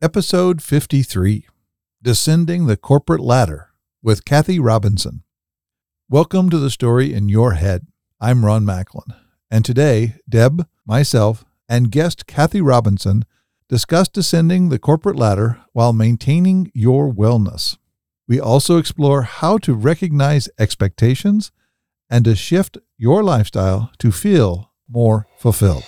Episode 53 Descending the Corporate Ladder with Kathy Robinson. Welcome to the story in your head. I'm Ron Macklin, and today, Deb, myself, and guest Kathy Robinson discuss descending the corporate ladder while maintaining your wellness. We also explore how to recognize expectations and to shift your lifestyle to feel more fulfilled.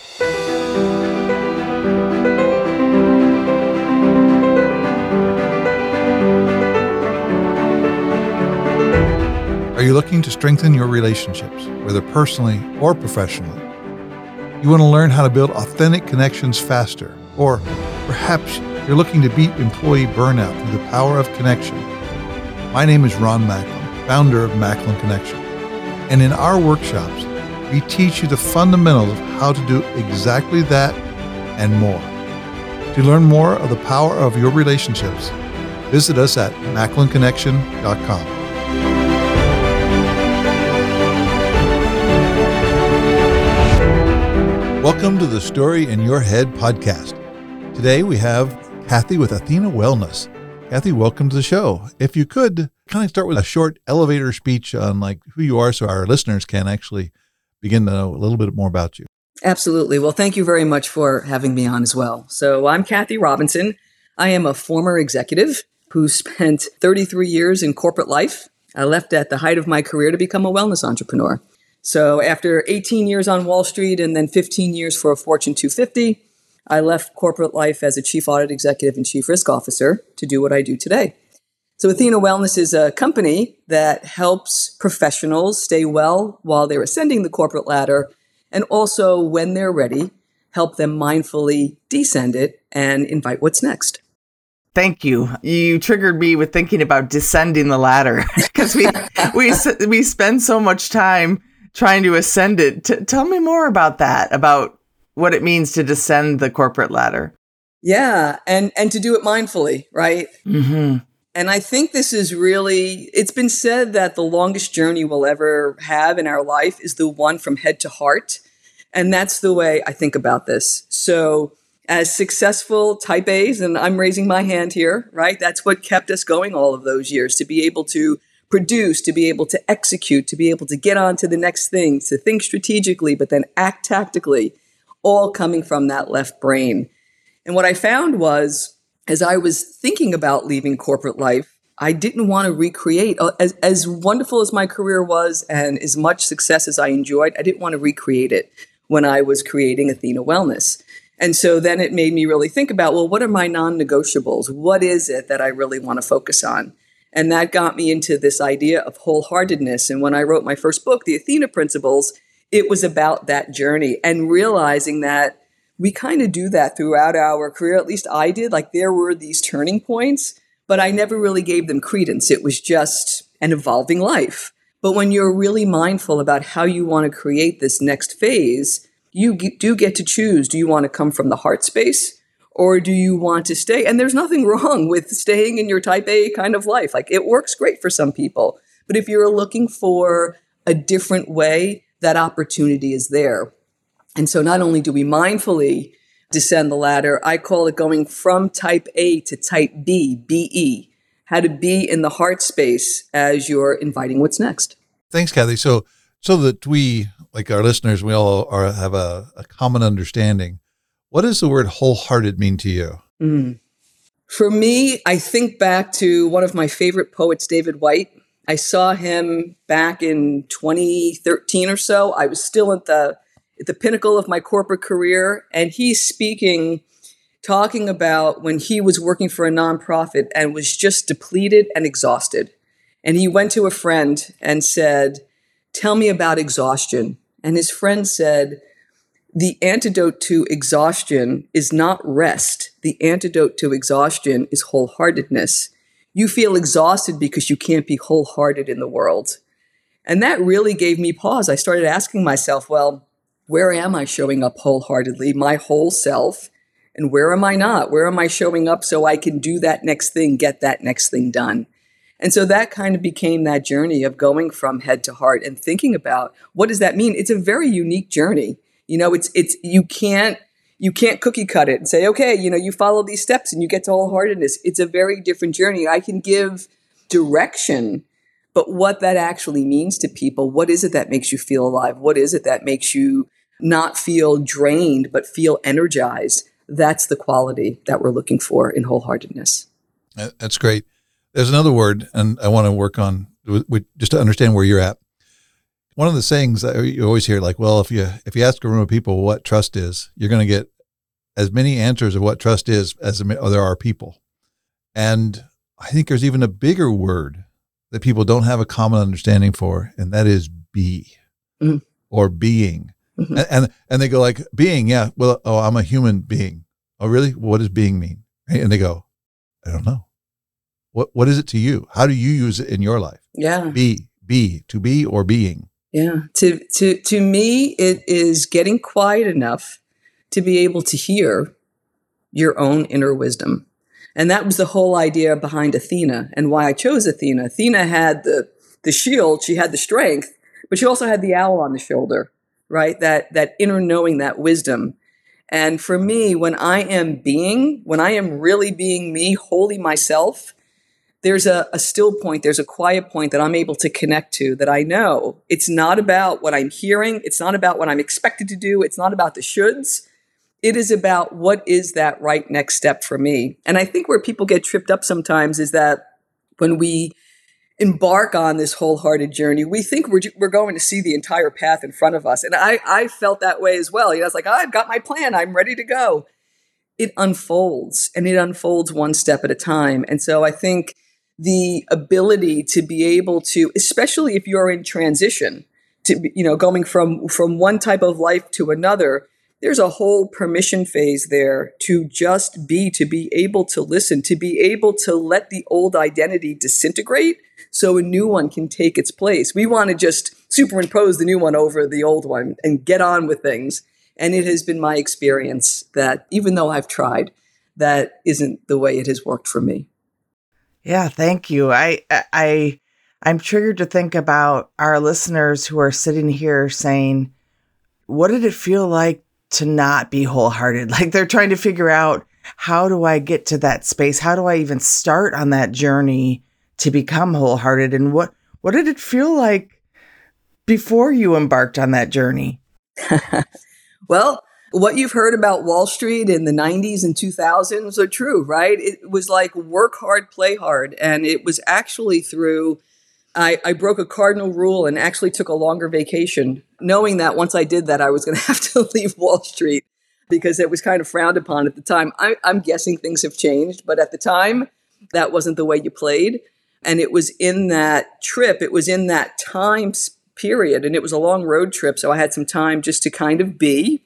Are you looking to strengthen your relationships, whether personally or professionally? You want to learn how to build authentic connections faster, or perhaps you're looking to beat employee burnout through the power of connection. My name is Ron Macklin, founder of Macklin Connection. And in our workshops, we teach you the fundamentals of how to do exactly that and more. To learn more of the power of your relationships, visit us at macklinconnection.com. Welcome to the Story in Your Head podcast. Today we have Kathy with Athena Wellness. Kathy, welcome to the show. If you could kind of start with a short elevator speech on like who you are so our listeners can actually begin to know a little bit more about you. Absolutely. Well, thank you very much for having me on as well. So, I'm Kathy Robinson. I am a former executive who spent 33 years in corporate life. I left at the height of my career to become a wellness entrepreneur. So after 18 years on Wall Street and then 15 years for a Fortune 250, I left corporate life as a chief audit executive and chief risk officer to do what I do today. So Athena Wellness is a company that helps professionals stay well while they're ascending the corporate ladder and also when they're ready, help them mindfully descend it and invite what's next. Thank you. You triggered me with thinking about descending the ladder because we we we spend so much time trying to ascend it. T- tell me more about that, about what it means to descend the corporate ladder. Yeah, and and to do it mindfully, right? Mm-hmm. And I think this is really, it's been said that the longest journey we'll ever have in our life is the one from head to heart. And that's the way I think about this. So, as successful type A's, and I'm raising my hand here, right? That's what kept us going all of those years to be able to produce, to be able to execute, to be able to get on to the next thing, to think strategically, but then act tactically, all coming from that left brain. And what I found was, as I was thinking about leaving corporate life, I didn't want to recreate, uh, as, as wonderful as my career was and as much success as I enjoyed, I didn't want to recreate it when I was creating Athena Wellness. And so then it made me really think about well, what are my non negotiables? What is it that I really want to focus on? And that got me into this idea of wholeheartedness. And when I wrote my first book, The Athena Principles, it was about that journey and realizing that we kind of do that throughout our career. At least I did. Like there were these turning points, but I never really gave them credence. It was just an evolving life. But when you're really mindful about how you want to create this next phase, you do get to choose. Do you want to come from the heart space? Or do you want to stay? And there's nothing wrong with staying in your type A kind of life. Like it works great for some people. But if you're looking for a different way, that opportunity is there. And so not only do we mindfully descend the ladder, I call it going from type A to type B, BE, how to be in the heart space as you're inviting what's next. Thanks, Kathy. So, so that we, like our listeners, we all are, have a, a common understanding what does the word wholehearted mean to you? Mm. For me, I think back to one of my favorite poets, David Whyte. I saw him back in 2013 or so. I was still at the at the pinnacle of my corporate career, and he's speaking, talking about when he was working for a nonprofit and was just depleted and exhausted. And he went to a friend and said, "Tell me about exhaustion." And his friend said, the antidote to exhaustion is not rest. The antidote to exhaustion is wholeheartedness. You feel exhausted because you can't be wholehearted in the world. And that really gave me pause. I started asking myself, well, where am I showing up wholeheartedly, my whole self? And where am I not? Where am I showing up so I can do that next thing, get that next thing done? And so that kind of became that journey of going from head to heart and thinking about what does that mean? It's a very unique journey. You know, it's it's you can't you can't cookie cut it and say, okay, you know, you follow these steps and you get to wholeheartedness. It's a very different journey. I can give direction, but what that actually means to people, what is it that makes you feel alive? What is it that makes you not feel drained, but feel energized? That's the quality that we're looking for in wholeheartedness. That's great. There's another word, and I want to work on just to understand where you're at. One of the sayings that you always hear, like, well, if you if you ask a room of people what trust is, you're going to get as many answers of what trust is as there are people. And I think there's even a bigger word that people don't have a common understanding for, and that is be mm-hmm. or being. Mm-hmm. And, and, and they go like being, yeah. Well, oh, I'm a human being. Oh, really? What does being mean? And they go, I don't know. What what is it to you? How do you use it in your life? Yeah. Be be to be or being. Yeah. To to to me, it is getting quiet enough to be able to hear your own inner wisdom. And that was the whole idea behind Athena and why I chose Athena. Athena had the the shield, she had the strength, but she also had the owl on the shoulder, right? That that inner knowing, that wisdom. And for me, when I am being, when I am really being me, wholly myself, there's a, a still point, there's a quiet point that I'm able to connect to that I know it's not about what I'm hearing, it's not about what I'm expected to do, it's not about the shoulds. It is about what is that right next step for me. And I think where people get tripped up sometimes is that when we embark on this wholehearted journey, we think we're, we're going to see the entire path in front of us. And I, I felt that way as well. You know, it's like, oh, I've got my plan, I'm ready to go. It unfolds and it unfolds one step at a time. And so I think the ability to be able to, especially if you're in transition, to you know, going from from one type of life to another, there's a whole permission phase there to just be, to be able to listen, to be able to let the old identity disintegrate so a new one can take its place. We want to just superimpose the new one over the old one and get on with things. And it has been my experience that even though I've tried, that isn't the way it has worked for me. Yeah, thank you. I I I'm triggered to think about our listeners who are sitting here saying, "What did it feel like to not be wholehearted?" Like they're trying to figure out how do I get to that space? How do I even start on that journey to become wholehearted? And what what did it feel like before you embarked on that journey? well, what you've heard about Wall Street in the 90s and 2000s are true, right? It was like work hard, play hard. And it was actually through, I, I broke a cardinal rule and actually took a longer vacation, knowing that once I did that, I was going to have to leave Wall Street because it was kind of frowned upon at the time. I, I'm guessing things have changed, but at the time, that wasn't the way you played. And it was in that trip, it was in that time period, and it was a long road trip. So I had some time just to kind of be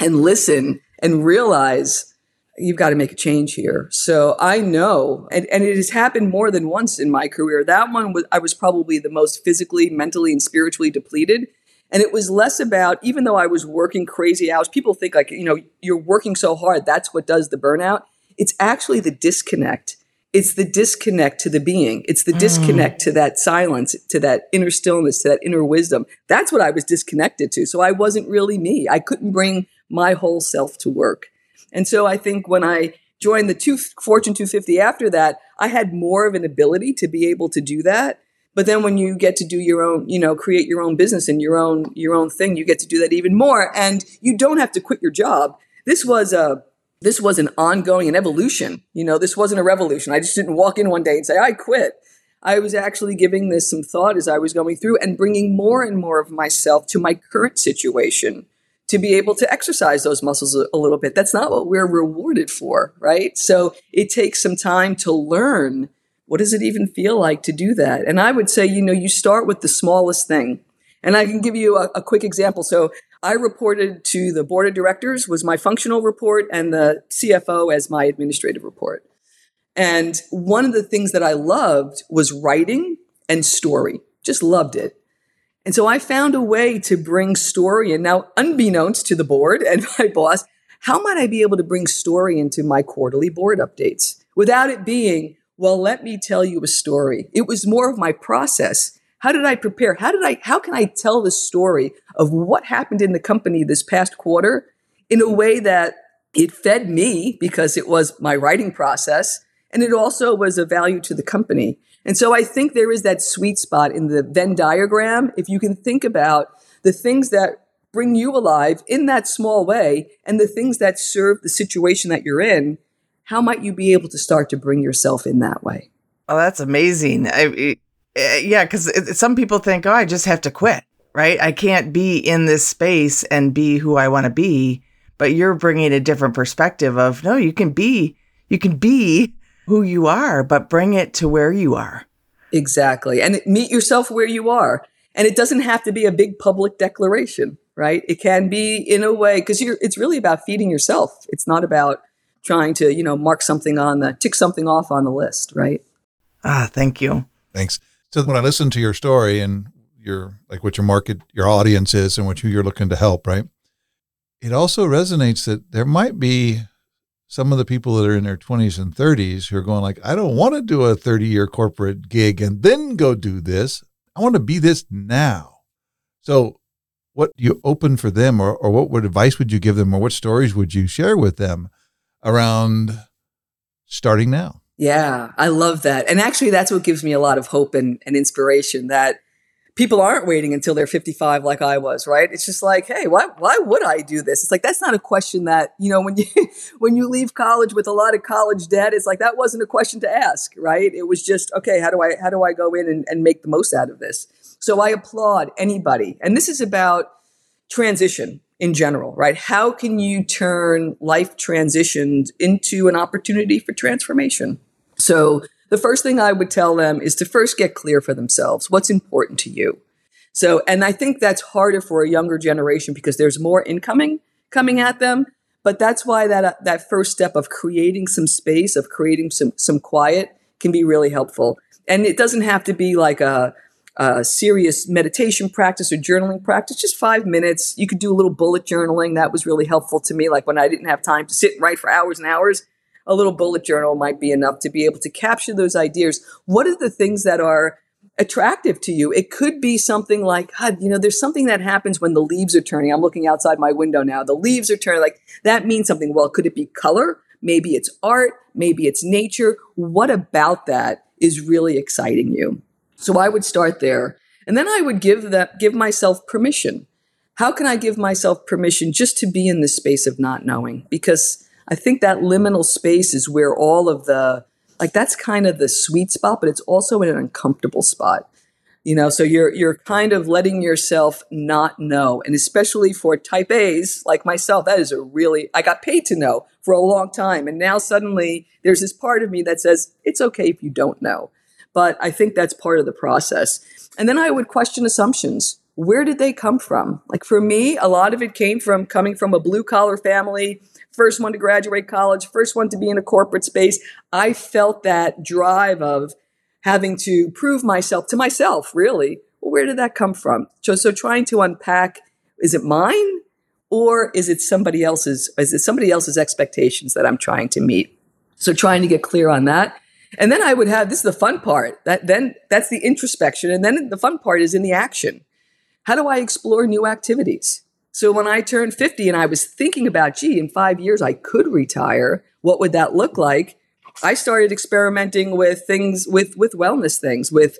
and listen and realize you've got to make a change here. So I know, and, and it has happened more than once in my career. That one was, I was probably the most physically, mentally, and spiritually depleted. And it was less about, even though I was working crazy hours, people think like, you know, you're working so hard, that's what does the burnout. It's actually the disconnect. It's the disconnect to the being. It's the mm. disconnect to that silence, to that inner stillness, to that inner wisdom. That's what I was disconnected to. So I wasn't really me. I couldn't bring my whole self to work. And so I think when I joined the two, Fortune 250 after that, I had more of an ability to be able to do that. But then when you get to do your own, you know, create your own business and your own your own thing, you get to do that even more. And you don't have to quit your job. This was a this was an ongoing an evolution. You know, this wasn't a revolution. I just didn't walk in one day and say I quit. I was actually giving this some thought as I was going through and bringing more and more of myself to my current situation to be able to exercise those muscles a, a, little bit. That's not what we're rewarded for, right? So it takes some time to learn what does it even feel like to do that. And I would say, you know, you start with the smallest thing. And I can give you a, a quick example. So I reported to the board of directors was my functional report and the CFO as my administrative report. And one of the things that I loved was writing and story. Just loved it. And so I found a way to bring story and now unbeknownst to the board and my boss, how might I be able to bring story into my quarterly board updates without it being, well, let me tell you a story. It was more of my process. How did I prepare? How did I how can I tell the story of what happened in the company this past quarter in a way that it fed me because it was my writing process and it also was a value to the company. And so I think there is that sweet spot in the Venn diagram. If you can think about the things that bring you alive in that small way and the things that serve the situation that you're in, how might you be able to start to bring yourself in that way? Oh, that's amazing. I, eh, yeah, because some people think, oh, I just have to quit, right? I can't be in this space and be who I want to be. But you're bringing a different perspective of no, you can be, you can be who you are, but bring it to where you are. Exactly. And meet yourself where you are. And it doesn't have to be a big public declaration, right? It can be in a way, because you're, it's really about feeding yourself. It's not about trying to, you know, mark something on the, tick something off on the list, right? Ah, thank you. Thanks. So when I listen to your story and your like what your market, your audience is, and what you, you're looking to help, right? It also resonates that there might be some of the people that are in their 20s and 30s who are going like, I don't want to do a 30 year corporate gig and then go do this. I want to be this now. So what do you open for them or, or what, what advice would you give them or what stories would you share with them around starting now? Yeah, I love that. And actually, that's what gives me a lot of hope and, and inspiration that people aren't waiting until they're 55 like I was, right? It's just like, hey, why, why would I do this? It's like, that's not a question that, you know, when you, when you leave college with a lot of college debt, it's like, that wasn't a question to ask, right? It was just, okay, how do I, how do I go in and, and make the most out of this? So I applaud anybody. And this is about transition in general, right? How can you turn life transitions into an opportunity for transformation? So the first thing I would tell them is to first get clear for themselves what's important to you. So, and I think that's harder for a younger generation because there's more incoming coming at them. But that's why that uh, that first step of creating some space, of creating some some quiet, can be really helpful. And it doesn't have to be like a, a serious meditation practice or journaling practice. Just five minutes. You could do a little bullet journaling. That was really helpful to me. Like when I didn't have time to sit and write for hours and hours, a little bullet journal might be enough to be able to capture those ideas. What are the things that are attractive to you? It could be something like, God, you know, there's something that happens when the leaves are turning. I'm looking outside my window now. The leaves are turning. Like that means something. Well, could it be color? Maybe it's art. Maybe it's nature. What about that is really exciting you? So I would start there. And then I would give that, give myself permission. How can I give myself permission just to be in the space of not knowing? Because I think that liminal space is where all of the like that's kind of the sweet spot, but it's also an uncomfortable spot. You know, so you're you're kind of letting yourself not know. And especially for type A's like myself, that is a really I got paid to know for a long time. And now suddenly there's this part of me that says, it's okay if you don't know. But I think that's part of the process. And then I would question assumptions. Where did they come from? Like for me, a lot of it came from coming from a blue collar family first one to graduate college, first one to be in a corporate space. I felt that drive of having to prove myself to myself, really. Well, where did that come from? So, so trying to unpack is it mine or is it somebody else's is it somebody else's expectations that I'm trying to meet? So trying to get clear on that. And then I would have this is the fun part. That then that's the introspection and then the fun part is in the action. How do I explore new activities? So when I turned 50 and I was thinking about, gee, in five years I could retire, what would that look like? I started experimenting with things with with wellness things, with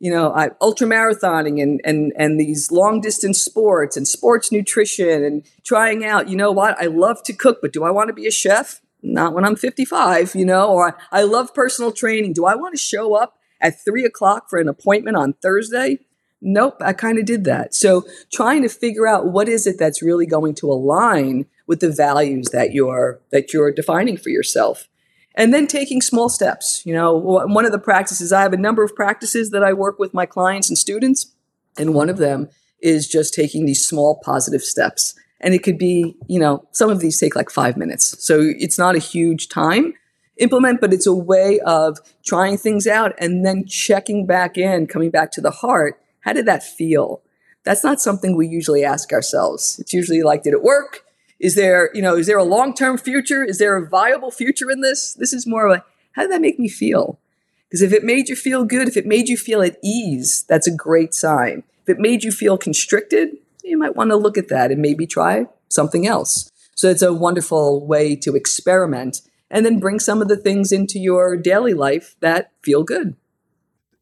you know, I, ultra marathoning and and and these long distance sports and sports nutrition and trying out. You know what? I love to cook, but do I want to be a chef? Not when I'm 55, you know. Or I, I love personal training. Do I want to show up at three o'clock for an appointment on Thursday? Nope, I kind of did that. So trying to figure out what is it that's really going to align with the values that you're that you're defining for yourself. And then taking small steps. You know, one of the practices I have a number of practices that I work with my clients and students, and one of them is just taking these small positive steps. And it could be, you know, some of these take like 5 minutes. So it's not a huge time implement, but it's a way of trying things out and then checking back in, coming back to the heart how did that feel? That's not something we usually ask ourselves. It's usually like, did it work? Is there, you know, is there a long-term future? Is there a viable future in this? This is more of a, how did that make me feel? Because if it made you feel good, if it made you feel at ease, that's a great sign. If it made you feel constricted, you might want to look at that and maybe try something else. So it's a wonderful way to experiment and then bring some of the things into your daily life that feel good.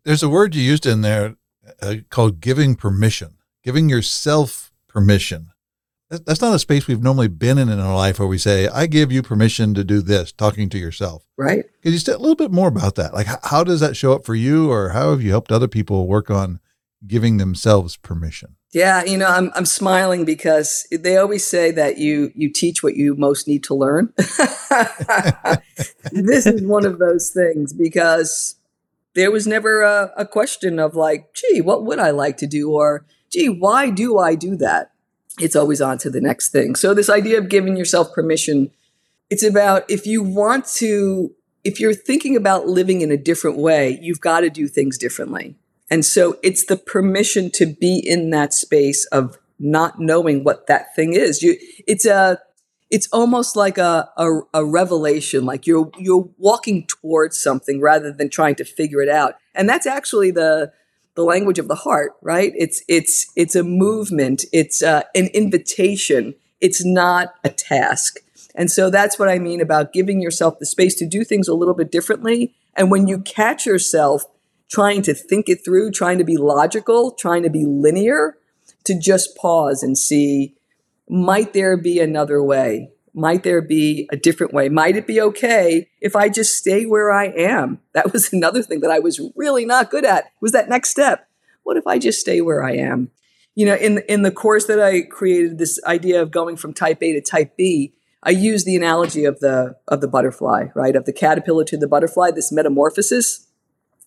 There's a word you used in there uh, called giving permission, giving yourself permission. That's not a space we've normally been in in our life where we say, I give you permission to do this, talking to yourself. Right. Could you say a little bit more about that? Like, how does that show up for you, or how have you helped other people work on giving themselves permission? Yeah, you know, I'm I'm smiling because they always say that you you teach what you most need to learn. this is one of those things because there was never a, a question of like, gee, what would I like to do? Or gee, why do I do that? It's always on to the next thing. So this idea of giving yourself permission, it's about if you want to, if you're thinking about living in a different way, you've got to do things differently. And so it's the permission to be in that space of not knowing what that thing is. You, it's a, it's almost like a, a, a, revelation like you're you're walking towards something rather than trying to figure it out. And that's actually the the language of the heart right? It's it's it's a movement. It's uh, an invitation. It's not a task. And so that's what i mean about giving yourself the space to do things a little bit differently. And when you catch yourself trying to think it through trying to be logical trying to be linear to just pause and see might there be another way? Might there be a different way? Might it be okay if I just stay where I am? That was another thing that I was really not good at. Was that next step? What if I just stay where I am? You know, in in the course that I created, this idea of going from type A to type B, I use the analogy of the of the butterfly, right? Of the caterpillar to the butterfly, this metamorphosis.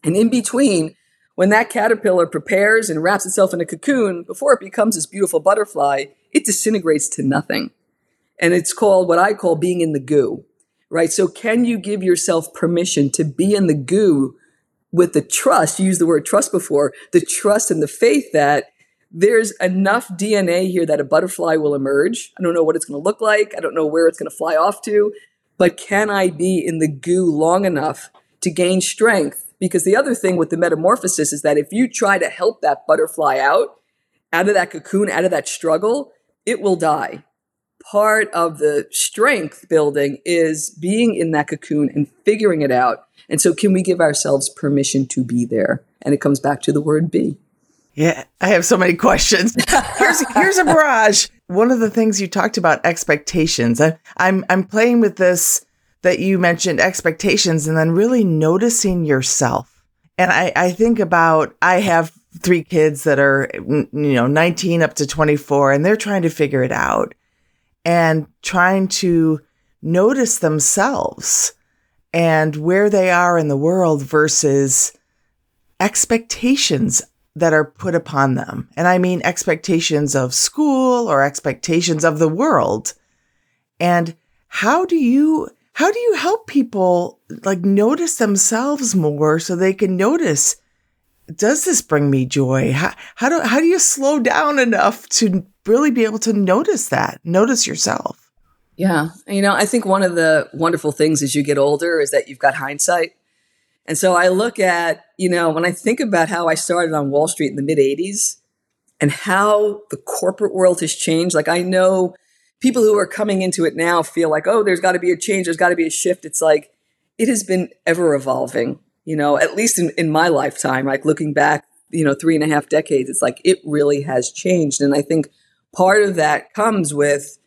And in between, when that caterpillar prepares and wraps itself in a cocoon, before it becomes this beautiful butterfly, it disintegrates to nothing. And it's called what I call being in the goo, right? So, can you give yourself permission to be in the goo with the trust? You used the word trust before, the trust and the faith that there's enough DNA here that a butterfly will emerge. I don't know what it's going to look like. I don't know where it's going to fly off to, but can I be in the goo long enough to gain strength because the other thing with the metamorphosis is that if you try to help that butterfly out, out of that cocoon, out of that struggle, it will die. Part of the strength building is being in that cocoon and figuring it out. And so, can we give ourselves permission to be there? And it comes back to the word be. Yeah, I have so many questions. Here's here's a barrage. One of the things you talked about expectations. I, I'm I'm playing with this that you mentioned expectations and then really noticing yourself. And I, I think about, I have three kids that are, you know, 19 up to 24, and they're trying to figure it out and trying to notice themselves and where they are in the world versus expectations that are put upon them. And I mean expectations of school or expectations of the world. And how do you how do you help people like notice themselves more so they can notice does this bring me joy? How, how do how do you slow down enough to really be able to notice that notice yourself? Yeah you know i think one of the wonderful things as you get older is that you've got hindsight. And so i look at you know when i think about how i started on wall street in the mid 80s and how the corporate world has changed like i know people who are coming into it now feel like, oh, there's got to be a change, there's got to be a shift. It's like it has been ever evolving, you know, at least in, in my lifetime, like looking back, you know, three and a half decades, it's like it really has changed. And I think part of that comes with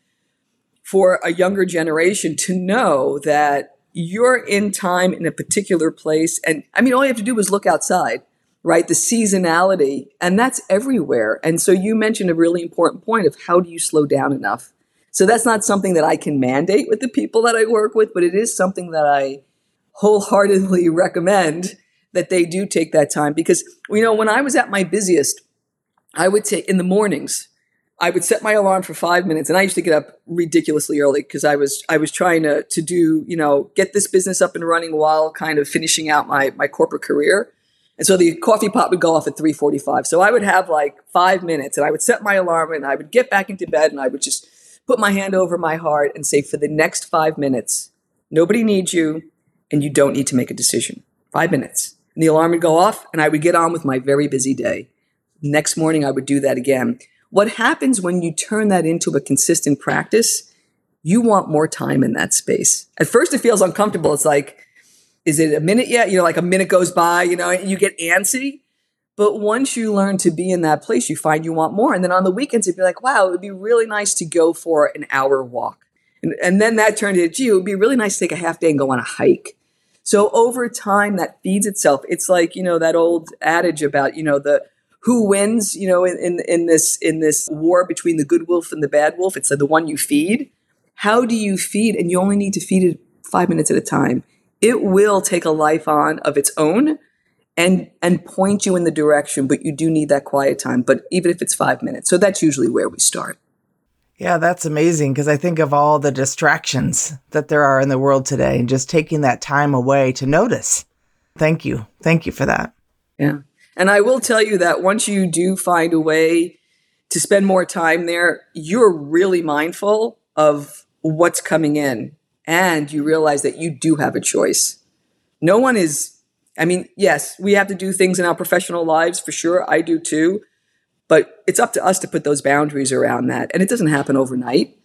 for a younger generation to know that you're in time in a particular place. And I mean, all you have to do is look outside, right? The seasonality, and that's everywhere. And so you mentioned a really important point of how do you slow down enough? So that's not something that I can mandate with the people that I work with, but it is something that I wholeheartedly recommend that they do take that time because you know when I was at my busiest, I would say in the mornings. I would set my alarm for five minutes, and I used to get up ridiculously early because I was I was trying to to do you know get this business up and running while kind of finishing out my my corporate career. And so the coffee pot would go off at 3:45. So I would have like 5 minutes and I would set my alarm and I would get back into bed and I would just put my hand over my heart and say, for the next five minutes, nobody needs you and you don't need to make a decision. Five minutes. And the alarm would go off and I would get on with my very busy day. Next morning, I would do that again. What happens when you turn that into a consistent practice you want more time in that space. At first, it feels uncomfortable. It's like, is it a minute yet? You know, like a minute goes by, you know, and you get antsy. But once you learn to be in that place, you find you want more. And then on the weekends, it'd be like, wow, it would be really nice to go for an hour walk. And, and then that turned into, gee, it would be really nice to take a half day and go on a hike. So over time, that feeds itself. It's like, you know, that old adage about, you know, the who wins, you know, in, in, in this in this war between the good wolf and the bad wolf. It's like the one you feed. How do you feed? And you only need to feed it five minutes at a time. It will take a life on of its own and and point you in the direction, but you do need that quiet time. But even if it's five minutes. So that's usually where we start. Yeah, that's amazing because I think of all the distractions that there are in the world today and just taking that time away to notice. Thank you. Thank you for that. Yeah. And I will tell you that once you do find a way to spend more time there, you're really mindful of what's coming in and you realize that you do have a choice. No one is, I mean, yes, we have to do things in our professional lives for sure. I do too. But it's up to us to put those boundaries around that. And it doesn't happen overnight,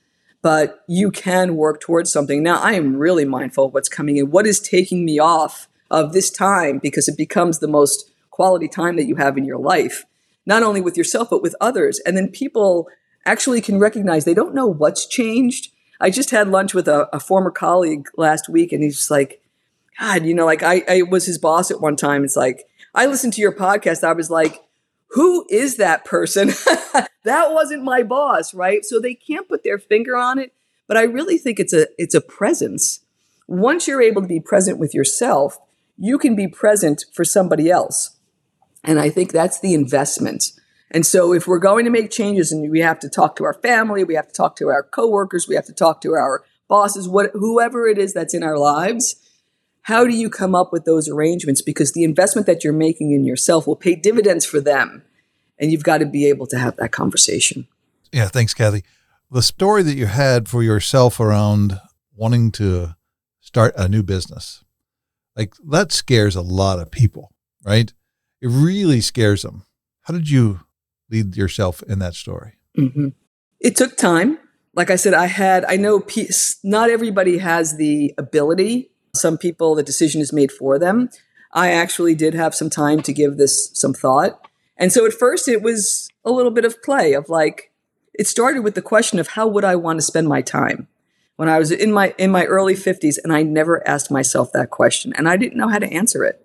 but you can work towards something. Now, I am really mindful of what's coming in. What is taking me off of this time because it becomes the most quality time that you have in your life, not only with yourself, but with others. And then people actually can recognize they don't know what's changed. I just had lunch with a, a former colleague last week, and he's like, God, you know, like I, I was his boss at one time. It's like, I listened to your podcast. I was like, who is that person? that wasn't my boss, right? So they can't put their finger on it, but I really think it's a it's a presence. Once you're able to be present with yourself, you can be present for somebody else. And I think that's the investment. And so if we're going to make changes and we have to talk to our family, we have to talk to our coworkers, we have to talk to our bosses, what whoever it is that's in our lives, how do you come up with those arrangements? Because the investment that you're making in yourself will pay dividends for them. And you've got to be able to have that conversation. Yeah, thanks, Kathy. The story that you had for yourself around wanting to start a new business, like that scares a lot of people, right? It really scares them. How did you lead yourself in that story? Mm-hmm. It took time. Like I said, I had, I know not everybody has the ability some people, the decision is made for them. I actually did have some time to give this some thought. And so at first it was a little bit of play of like, it started with the question of how would I want to spend my time? When I was in my in my early 50s and I never asked myself that question and I didn't know how to answer it.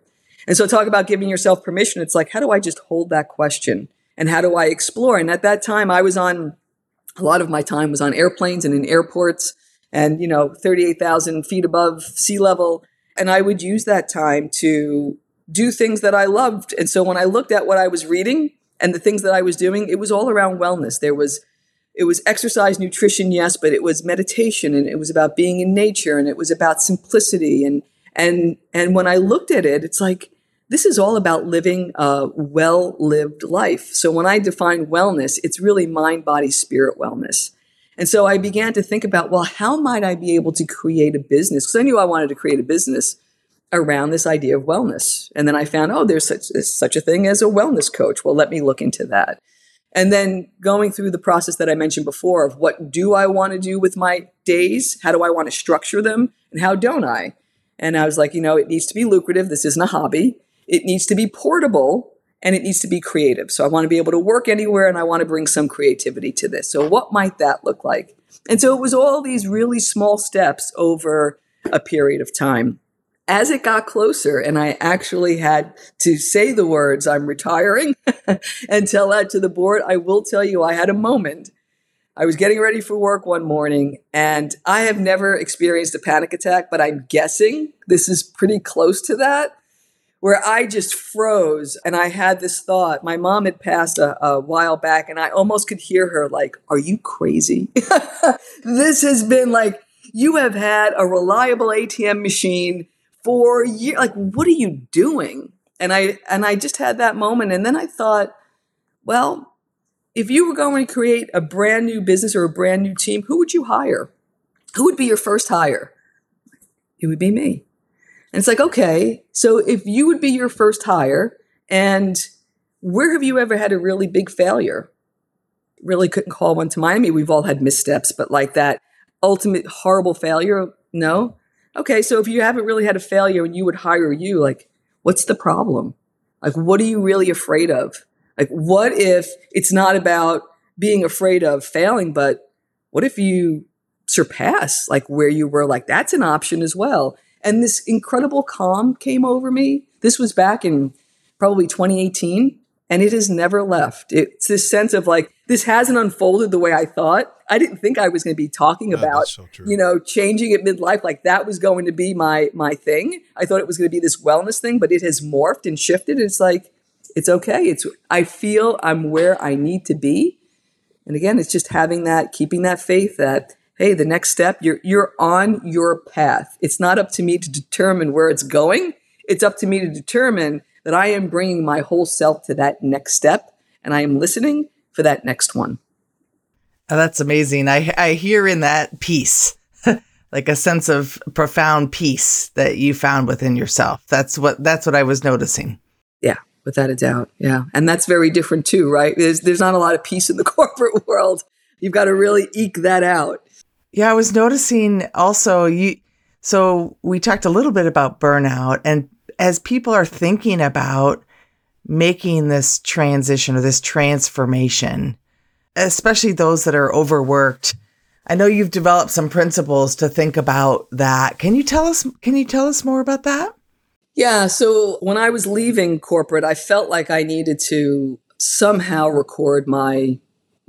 And so talk about giving yourself permission. It's like how do I just hold that question and how do I explore? And at that time I was on a lot of my time was on airplanes and in airports and, you know, 38,000 feet above sea level. And I would use that time to do things that I loved. And so when I looked at what I was reading and the things that I was doing, it was all around wellness. There was, it was exercise, nutrition, yes, but it was meditation and it was about being in nature and it was about simplicity. And, and, and when I looked at it, it's like, this is all about living a well lived life. So when I define wellness, it's really mind, body, spirit wellness. And so I began to think about, well, how might I be able to create a business? Because I knew I wanted to create a business around this idea of wellness. And then I found, oh, there's such, there's such a thing as a wellness coach. Well, let me look into that. And then going through the process that I mentioned before of what do I want to do with my days? How do I want to structure them? And how don't I? And I was like, you know, it needs to be lucrative. This isn't a hobby. It needs to be portable and it needs to be creative. So I want to be able to work anywhere and I want to bring some creativity to this. So what might that look like? And so it was all these really small steps over a period of time. As it got closer and I actually had to say the words, I'm retiring and tell that to the board, I will tell you, I had a moment. I was getting ready for work one morning and I have never experienced a panic attack, but I'm guessing this is pretty close to that where I just froze and I had this thought. My mom had passed a, a while back and I almost could hear her like, Are you crazy? this has been like, you have had a reliable ATM machine for years. Like, what are you doing? And I and I just had that moment. And then I thought, well, if you were going to create a brand new business or a brand new team, who would you hire? Who would be your first hire? It would be me. And it's like, okay, so if you would be your first hire, and where have you ever had a really big failure? Really couldn't call one to mind. I mean, we've all had missteps, but like that, ultimate horrible failure? No. Okay, so if you haven't really had a failure and you would hire you, like, what's the problem? Like, what are you really afraid of? Like, what if it's not about being afraid of failing, but what if you surpass like where you were? Like, that's an option as well. And this incredible calm came over me. This was back in probably 2018 and it has never left. It's this sense of like, this hasn't unfolded the way I thought. I didn't think I was going to be talking about, so you know, changing at midlife. Like that was going to be my my thing. I thought it was going to be this wellness thing, but it has morphed and shifted. It's like, it's okay. It's I feel I'm where I need to be. And again, it's just having that, keeping that faith that hey, the next step, you're you're on your path. It's not up to me to determine where it's going. It's up to me to determine that I am bringing my whole self to that next step and I am listening for that next one. Oh, that's amazing. I, I hear in that peace, like a sense of profound peace that you found within yourself. That's what, that's what I was noticing. Yeah, without a doubt. Yeah. And that's very different too, right? There's, there's not a lot of peace in the corporate world. You've got to really eke that out. Yeah. I was noticing also you, so we talked a little bit about burnout and as people are thinking about making this transition or this transformation, especially those that are overworked, I know you've developed some principles to think about that. Can you tell us can you tell us more about that? Yeah, so when I was leaving corporate, I felt like I needed to somehow record my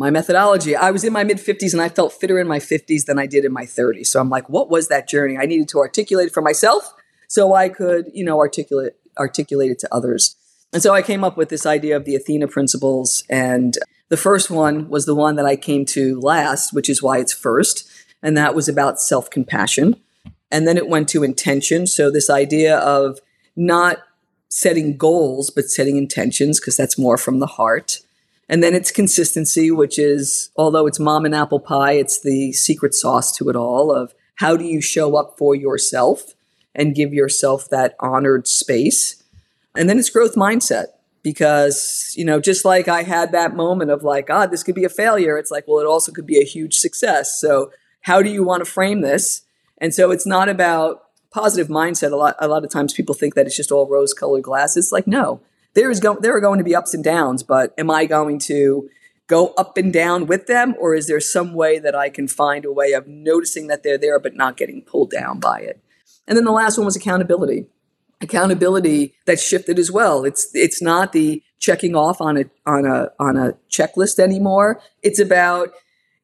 my methodology. I was in my mid 50s and I felt fitter in my 50s than I did in my 30s. So I'm like, what was that journey? I needed to articulate it for myself so I could, you know, articulate articulate it to others. And so I came up with this idea of the Athena principles. And the first one was the one that I came to last, which is why it's first. And that was about self compassion. And then it went to intention. So this idea of not setting goals, but setting intentions, because that's more from the heart. And then it's consistency, which is, although it's mom and apple pie, it's the secret sauce to it all of how do you show up for yourself and give yourself that honored space. And then it's growth mindset because, you know, just like I had that moment of like, God, this could be a failure, it's like, well, it also could be a huge success. So, how do you want to frame this? And so it's not about positive mindset. A lot, a lot of times people think that it's just all rose colored glasses. Like, no, there is go- there are going to be ups and downs, but am I going to go up and down with them? Or is there some way that I can find a way of noticing that they're there, but not getting pulled down by it? And then the last one was accountability. Accountability that shifted as well. It's it's not the checking off on a on a on a checklist anymore. It's about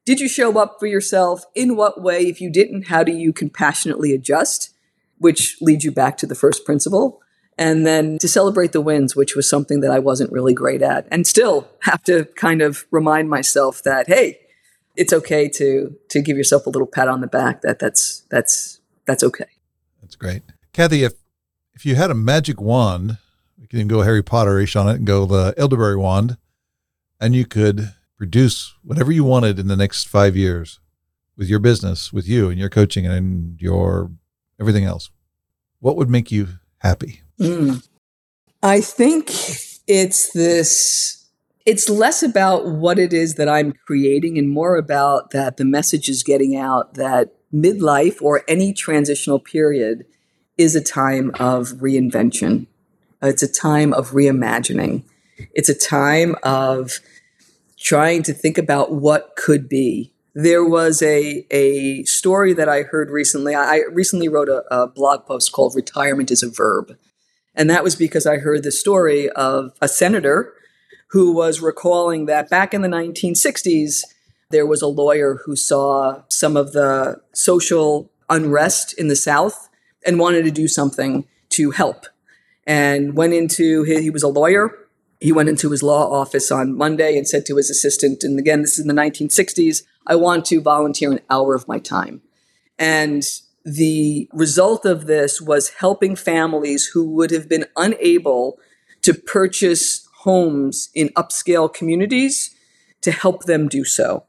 did you show up for yourself? In what way? If you didn't, how do you compassionately adjust? Which leads you back to the first principle. And then to celebrate the wins, which was something that I wasn't really great at, and still have to kind of remind myself that hey, it's okay to to give yourself a little pat on the back. That that's that's that's okay. That's great. Kathy, if if you had a magic wand, we can go Harry Potterish on it and go the elderberry wand, and you could produce whatever you wanted in the next five years with your business, with you and your coaching and your everything else, what would make you happy? Mm. I think it's this it's less about what it is that I'm creating and more about that the message is getting out that midlife or any transitional period is a time of reinvention. It's a time of reimagining. It's a time of trying to think about what could be. There was a, a story that I heard recently. I recently wrote a, a blog post called Retirement is a Verb. And that was because I heard the story of a senator who was recalling that back in the 1960s, there was a lawyer who saw some of the social unrest in the South and wanted to do something to help. And went into, he was a lawyer. He went into his law office on Monday and said to his assistant, and again, this is in the 1960s, I want to volunteer an hour of my time. And the result of this was helping families who would have been unable to purchase homes in upscale communities to help them do so.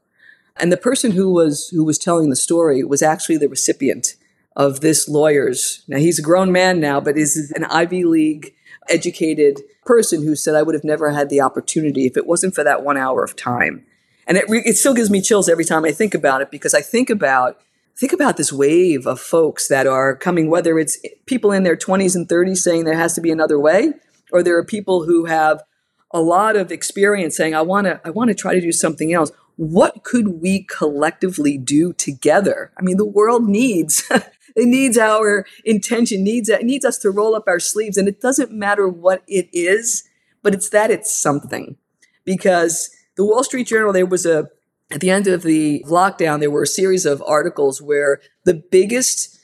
And the person who was who was telling the story was actually the recipient of this lawyer's. Now he's a grown man now, but is an Ivy League educated person who said I would have never had the opportunity if it wasn't for that one hour of time. And it, re- it still gives me chills every time I think about it because I think about think about this wave of folks that are coming, whether it's people in their 20s and 30s saying there has to be another way, or there are people who have a lot of experience saying, I want to, I want to try to do something else. What could we collectively do together? I mean, the world needs, it needs our intention, needs, it needs us to roll up our sleeves. And it doesn't matter what it is, but it's that it's something. Because the Wall Street Journal, there was a, at the end of the lockdown, there were a series of articles where the biggest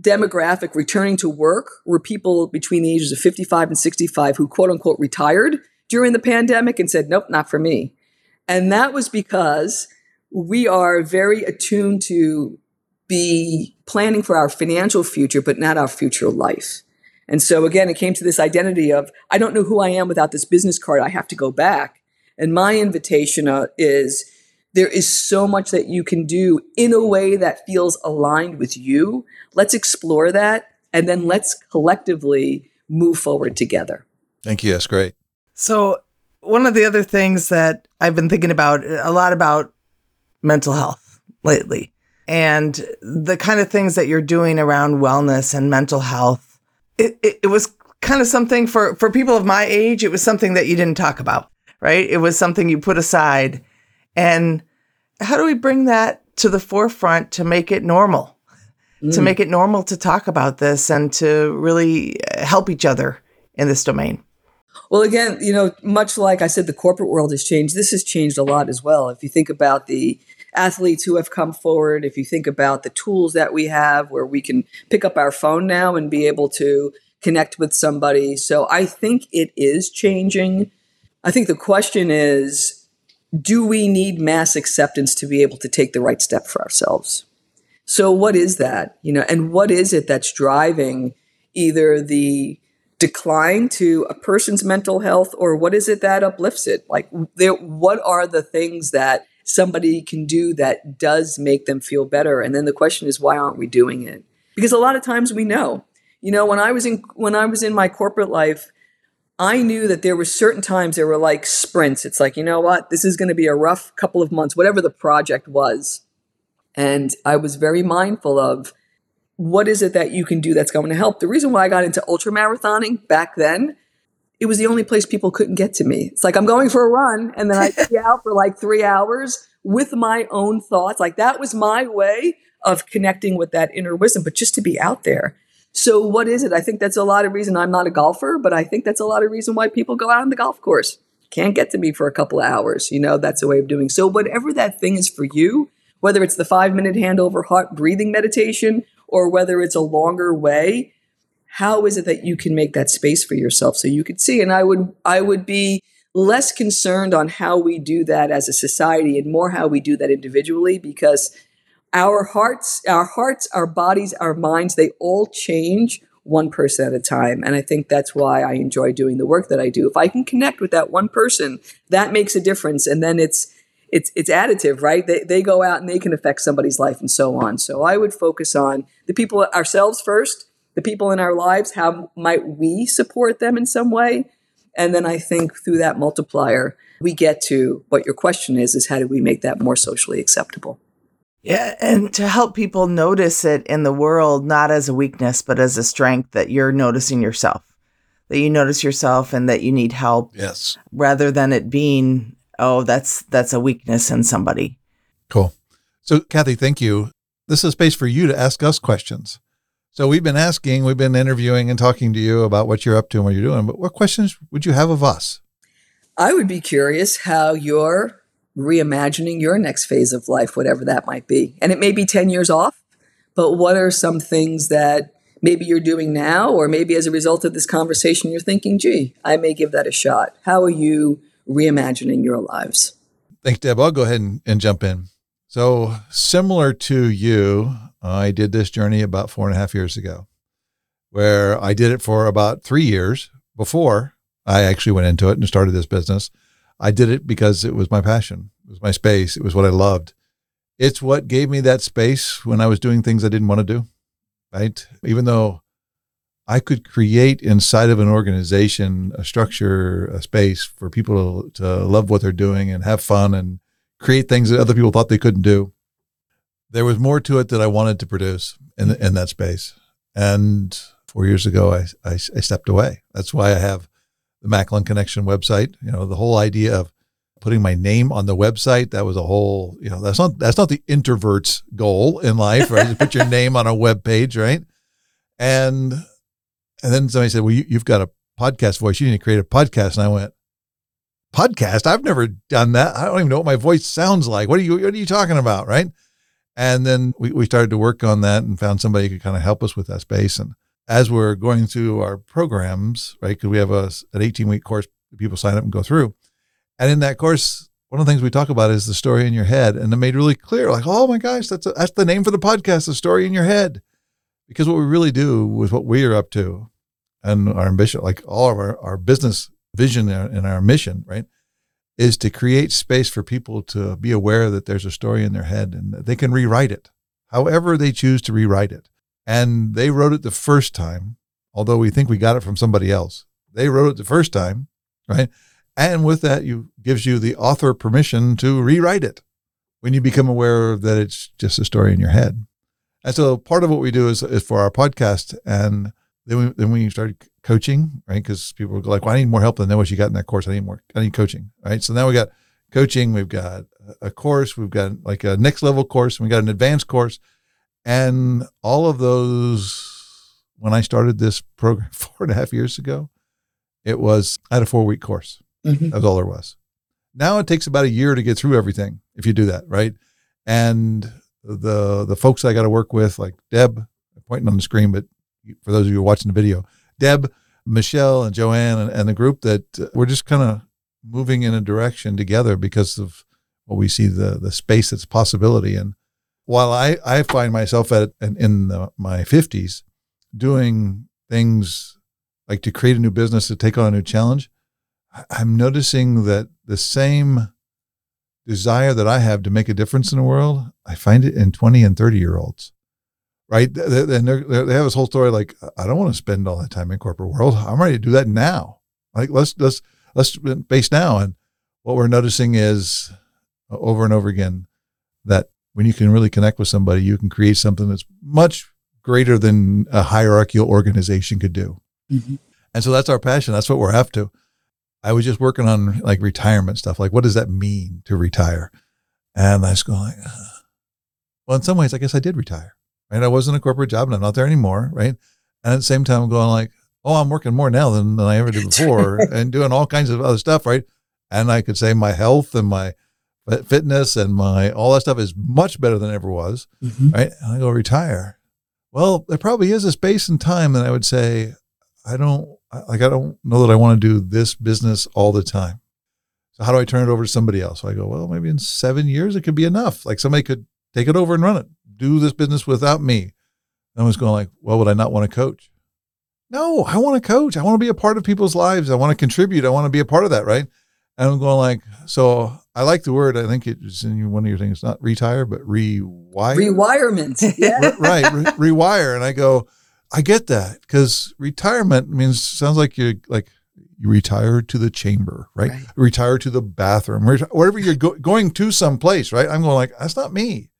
demographic returning to work were people between the ages of 55 and 65 who quote unquote retired during the pandemic and said, nope, not for me. And that was because we are very attuned to be planning for our financial future, but not our future life. And so again, it came to this identity of, I don't know who I am without this business card. I have to go back. And my invitation uh, is there is so much that you can do in a way that feels aligned with you. Let's explore that. And then let's collectively move forward together. Thank you. That's great. So, one of the other things that I've been thinking about a lot about mental health lately and the kind of things that you're doing around wellness and mental health. It, it, it was kind of something for, for people of my age, it was something that you didn't talk about, right? It was something you put aside and how do we bring that to the forefront to make it normal? Mm. To make it normal to talk about this and to really uh, help each other in this domain. Well, again, you know, much like I said, the corporate world has changed. This has changed a lot as well. If you think about the athletes who have come forward, if you think about the tools that we have where we can pick up our phone now and be able to connect with somebody. So I think it is changing. I think the question is do we need mass acceptance to be able to take the right step for ourselves? So what is that? You know, and what is it that's driving either the decline to a person's mental health or what is it that uplifts it? Like there what are the things that somebody can do that does make them feel better? And then the question is why aren't we doing it? Because a lot of times we know. You know, when I was in when I was in my corporate life, I knew that there were certain times there were like sprints. It's like, you know what? This is going to be a rough couple of months, whatever the project was. And I was very mindful of what is it that you can do that's going to help. The reason why I got into ultra marathoning back then, it was the only place people couldn't get to me. It's like I'm going for a run and then I be out for like three hours with my own thoughts. Like that was my way of connecting with that inner wisdom, but just to be out there. So what is it? I think that's a lot of reason I'm not a golfer, but I think that's a lot of reason why people go out on the golf course. Can't get to me for a couple of hours. You know, that's a way of doing. So whatever that thing is for you, whether it's the five minute hand over heart breathing meditation or whether it's a longer way, how is it that you can make that space for yourself so you could see? And I would I would be less concerned on how we do that as a society and more how we do that individually because our hearts, our hearts, our bodies, our minds, they all change one person at a time. And I think that's why I enjoy doing the work that I do. If I can connect with that one person, that makes a difference. And then it's, it's, it's additive, right? They, they go out and they can affect somebody's life and so on. So I would focus on the people ourselves first, the people in our lives. How might we support them in some way? And then I think through that multiplier, we get to what your question is, is how do we make that more socially acceptable? Yeah, and to help people notice it in the world, not as a weakness, but as a strength that you're noticing yourself, that you notice yourself and that you need help. Yes. Rather than it being, oh, that's that's a weakness in somebody. Cool. So, Kathy, thank you. This is a space for you to ask us questions. So we've been asking, we've been interviewing and talking to you about what you're up to and what you're doing. But what questions would you have of us? I would be curious how your reimagining your next phase of life, whatever that might be. And it may be 10 years off, but what are some things that maybe you're doing now, or maybe as a result of this conversation, you're thinking, gee, I may give that a shot? How are you reimagining your lives? Thanks, Deb. I'll go ahead and, and jump in. So, similar to you, I did this journey about four and a half years ago, where I did it for about three years before I actually went into it and started this business. I did it because it was my passion. It was my space. It was what I loved. It's what gave me that space when I was doing things I didn't want to do. Right. Even though I could create inside of an organization a structure, a space for people to love what they're doing and have fun and create things that other people thought they couldn't do. there was more to it that I wanted to produce in in that space. And four years ago, I, I, I stepped away. That's why I have the Macklin Connection website. You know, the whole idea of putting my name on the website that was a whole you know that's not that's not the introvert's goal in life right? To put your name on a web page right? And and then somebody said well you, you've got a podcast voice. You need to create a podcast. And i went podcast? I've never done that. I don't even know what my voice sounds like. What are you what are you talking about? Right? And then we, we started to work on that and found somebody who could kind of help us with that space. And as we're going through our programs right because we have a, an 18 week course people sign up and go through and in that course, one of the things we talk about is the story in your head. And it made really clear, like, oh my gosh, that's a, that's the name for the podcast, the story in your head. Because what we really do with what we are up to and our ambition, like all of our, our business vision and our mission, right, is to create space for people to be aware that there's a story in their head and they can rewrite it however they choose to rewrite it. And they wrote it the first time, although we think we got it from somebody else. They wrote it the first time, right? And with that, you gives you the author permission to rewrite it when you become aware that it's just a story in your head. And so part of what we do is, is for our podcast. And then we, then we started coaching, right? Because people were like, well, I need more help than what you got in that course. I need more, I need coaching, right? So now we got coaching, we've got a course, we've got like a next level course, and we got an advanced course. And all of those, when I started this program four and a half years ago, it was, I had a four week course. Mm-hmm. That's all there was. Now it takes about a year to get through everything if you do that, right? And the the folks I got to work with, like Deb, I'm pointing on the screen, but for those of you watching the video, Deb, Michelle, and Joanne, and, and the group that uh, we're just kind of moving in a direction together because of what we see the the space that's possibility. And while I I find myself at in, the, my fifties doing things like to create a new business to take on a new challenge, I'm noticing that the same desire that I have to make a difference in the world, I find it in 20 and 30 year olds. Right. And they have this whole story like, I don't want to spend all that time in corporate world. I'm ready to do that now. Like, let's, let's, let's base now. And what we're noticing is uh, over and over again that when you can really connect with somebody, you can create something that's much greater than a hierarchical organization could do. Mm-hmm. And so that's our passion. That's what we're after. I was just working on like retirement stuff. Like, what does that mean to retire? And I was going, uh, well, in some ways, I guess I did retire. Right? I wasn't a corporate job, and I'm not there anymore. Right? And at the same time, I'm going like, oh, I'm working more now than, than I ever did before, and doing all kinds of other stuff. Right? And I could say my health and my fitness and my all that stuff is much better than ever was. Mm-hmm. Right? And I go retire. Well, there probably is a space and time that I would say I don't like I don't know that I want to do this business all the time. So how do I turn it over to somebody else? So I go, well, maybe in seven years it could be enough. Like somebody could take it over and run it, do this business without me. I was going like, well, would I not want to coach? No, I want to coach. I want to be a part of people's lives. I want to contribute. I want to be a part of that, right? And I'm going like, so I like the word. I think it's in one of your things, not retire, but rewire. Rewirement. Yeah. right. Re- rewire. And I go, I get that because retirement means sounds like you're like you retire to the chamber, right? right. Retire to the bathroom, reti- wherever you're go- going to some place, right? I'm going like that's not me,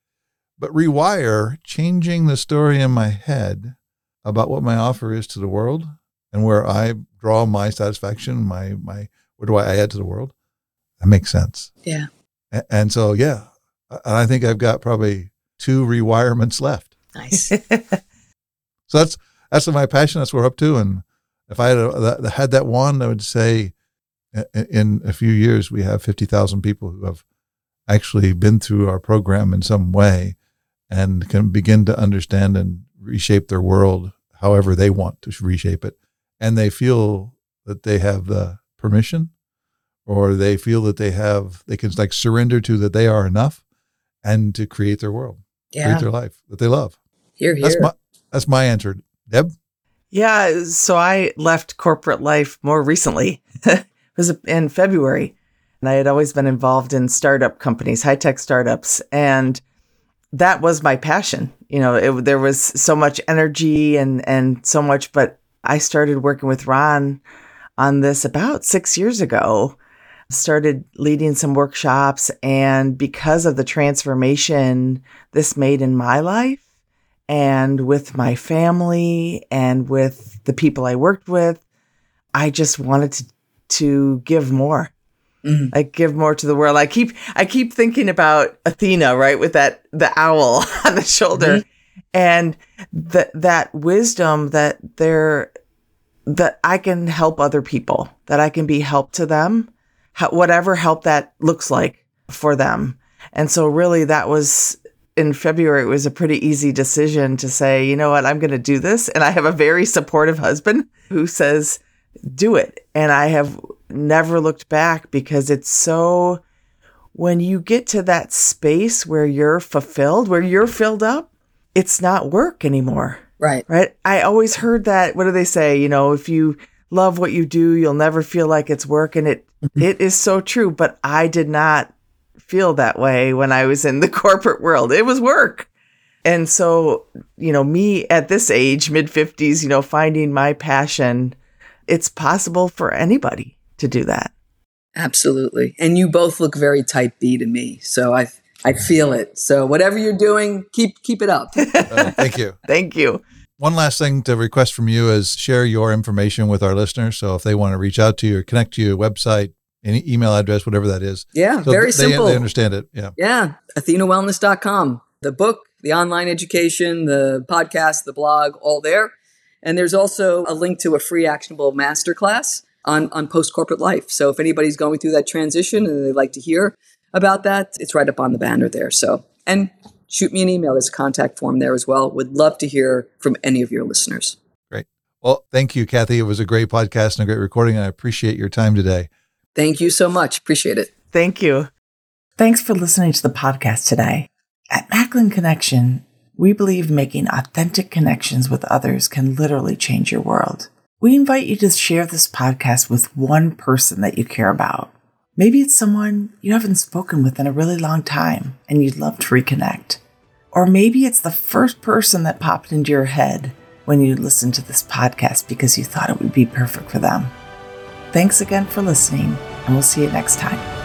but rewire, changing the story in my head about what my offer is to the world and where I draw my satisfaction, my my what do I add to the world? That makes sense. Yeah. And, and so yeah, I think I've got probably two rewirements left. Nice. So that's that's my passion. That's what we're up to. And if I had a, had that wand, I would say in a few years we have fifty thousand people who have actually been through our program in some way and can begin to understand and reshape their world however they want to reshape it. And they feel that they have the permission or they feel that they have, they can like surrender to that they are enough and to create their world, yeah. create their life that they love. Here, here. That's my, that's my answer. Deb? Yeah. So I left corporate life more recently. it was in February. And I had always been involved in startup companies, high tech startups. And that was my passion. You know, it, there was so much energy and, and so much, but I started working with Ron on this about six years ago. started leading some workshops. And because of the transformation this made in my life and with my family and with the people I worked with, I just wanted to, to give more. Mm-hmm. I give more to the world. I keep I keep thinking about Athena, right, with that the owl on the shoulder, mm-hmm. and that that wisdom that there that I can help other people, that I can be help to them, whatever help that looks like for them. And so, really, that was in February. It was a pretty easy decision to say, you know what, I'm going to do this, and I have a very supportive husband who says, "Do it," and I have never looked back because it's so when you get to that space where you're fulfilled, where you're filled up, it's not work anymore. Right. Right. I always heard that. What do they say? You know, if you love what you do, you'll never feel like it's work. And it, mm-hmm. it is so true. But I did not feel that way when I was in the corporate world. It was work. And so, you know, me at this age, mid 50s, you know, finding my passion, it's possible for anybody to do that. Absolutely. And you both look very type B to me. So I I feel it. So whatever you're doing, keep keep it up. uh, thank you. thank you. One last thing to request from you is share your information with our listeners. So if they want to reach out to you or connect to your website, any email address, whatever that is. Yeah, so very they, simple. They understand it. Yeah. Yeah. AthenaWellness.com. The book, the online education, the podcast, the blog, all there. And there's also a link to a free actionable masterclass on, on post corporate life. So if anybody's going through that transition and they'd like to hear about that, it's right up on the banner there. So, and shoot me an email. There's a contact form there as well. Would love to hear from any of your listeners. Great. Well, thank you, Kathy. It was a great podcast and a great recording. I appreciate your time today. Thank you so much. Appreciate it. Thank you. Thanks for listening to the podcast today. At Macklin Connection, we believe making authentic connections with others can literally change your world. We invite you to share this podcast with one person that you care about. Maybe it's someone you haven't spoken with in a really long time and you'd love to reconnect. Or maybe it's the first person that popped into your head when you listened to this podcast because you thought it would be perfect for them. Thanks again for listening, and we'll see you next time.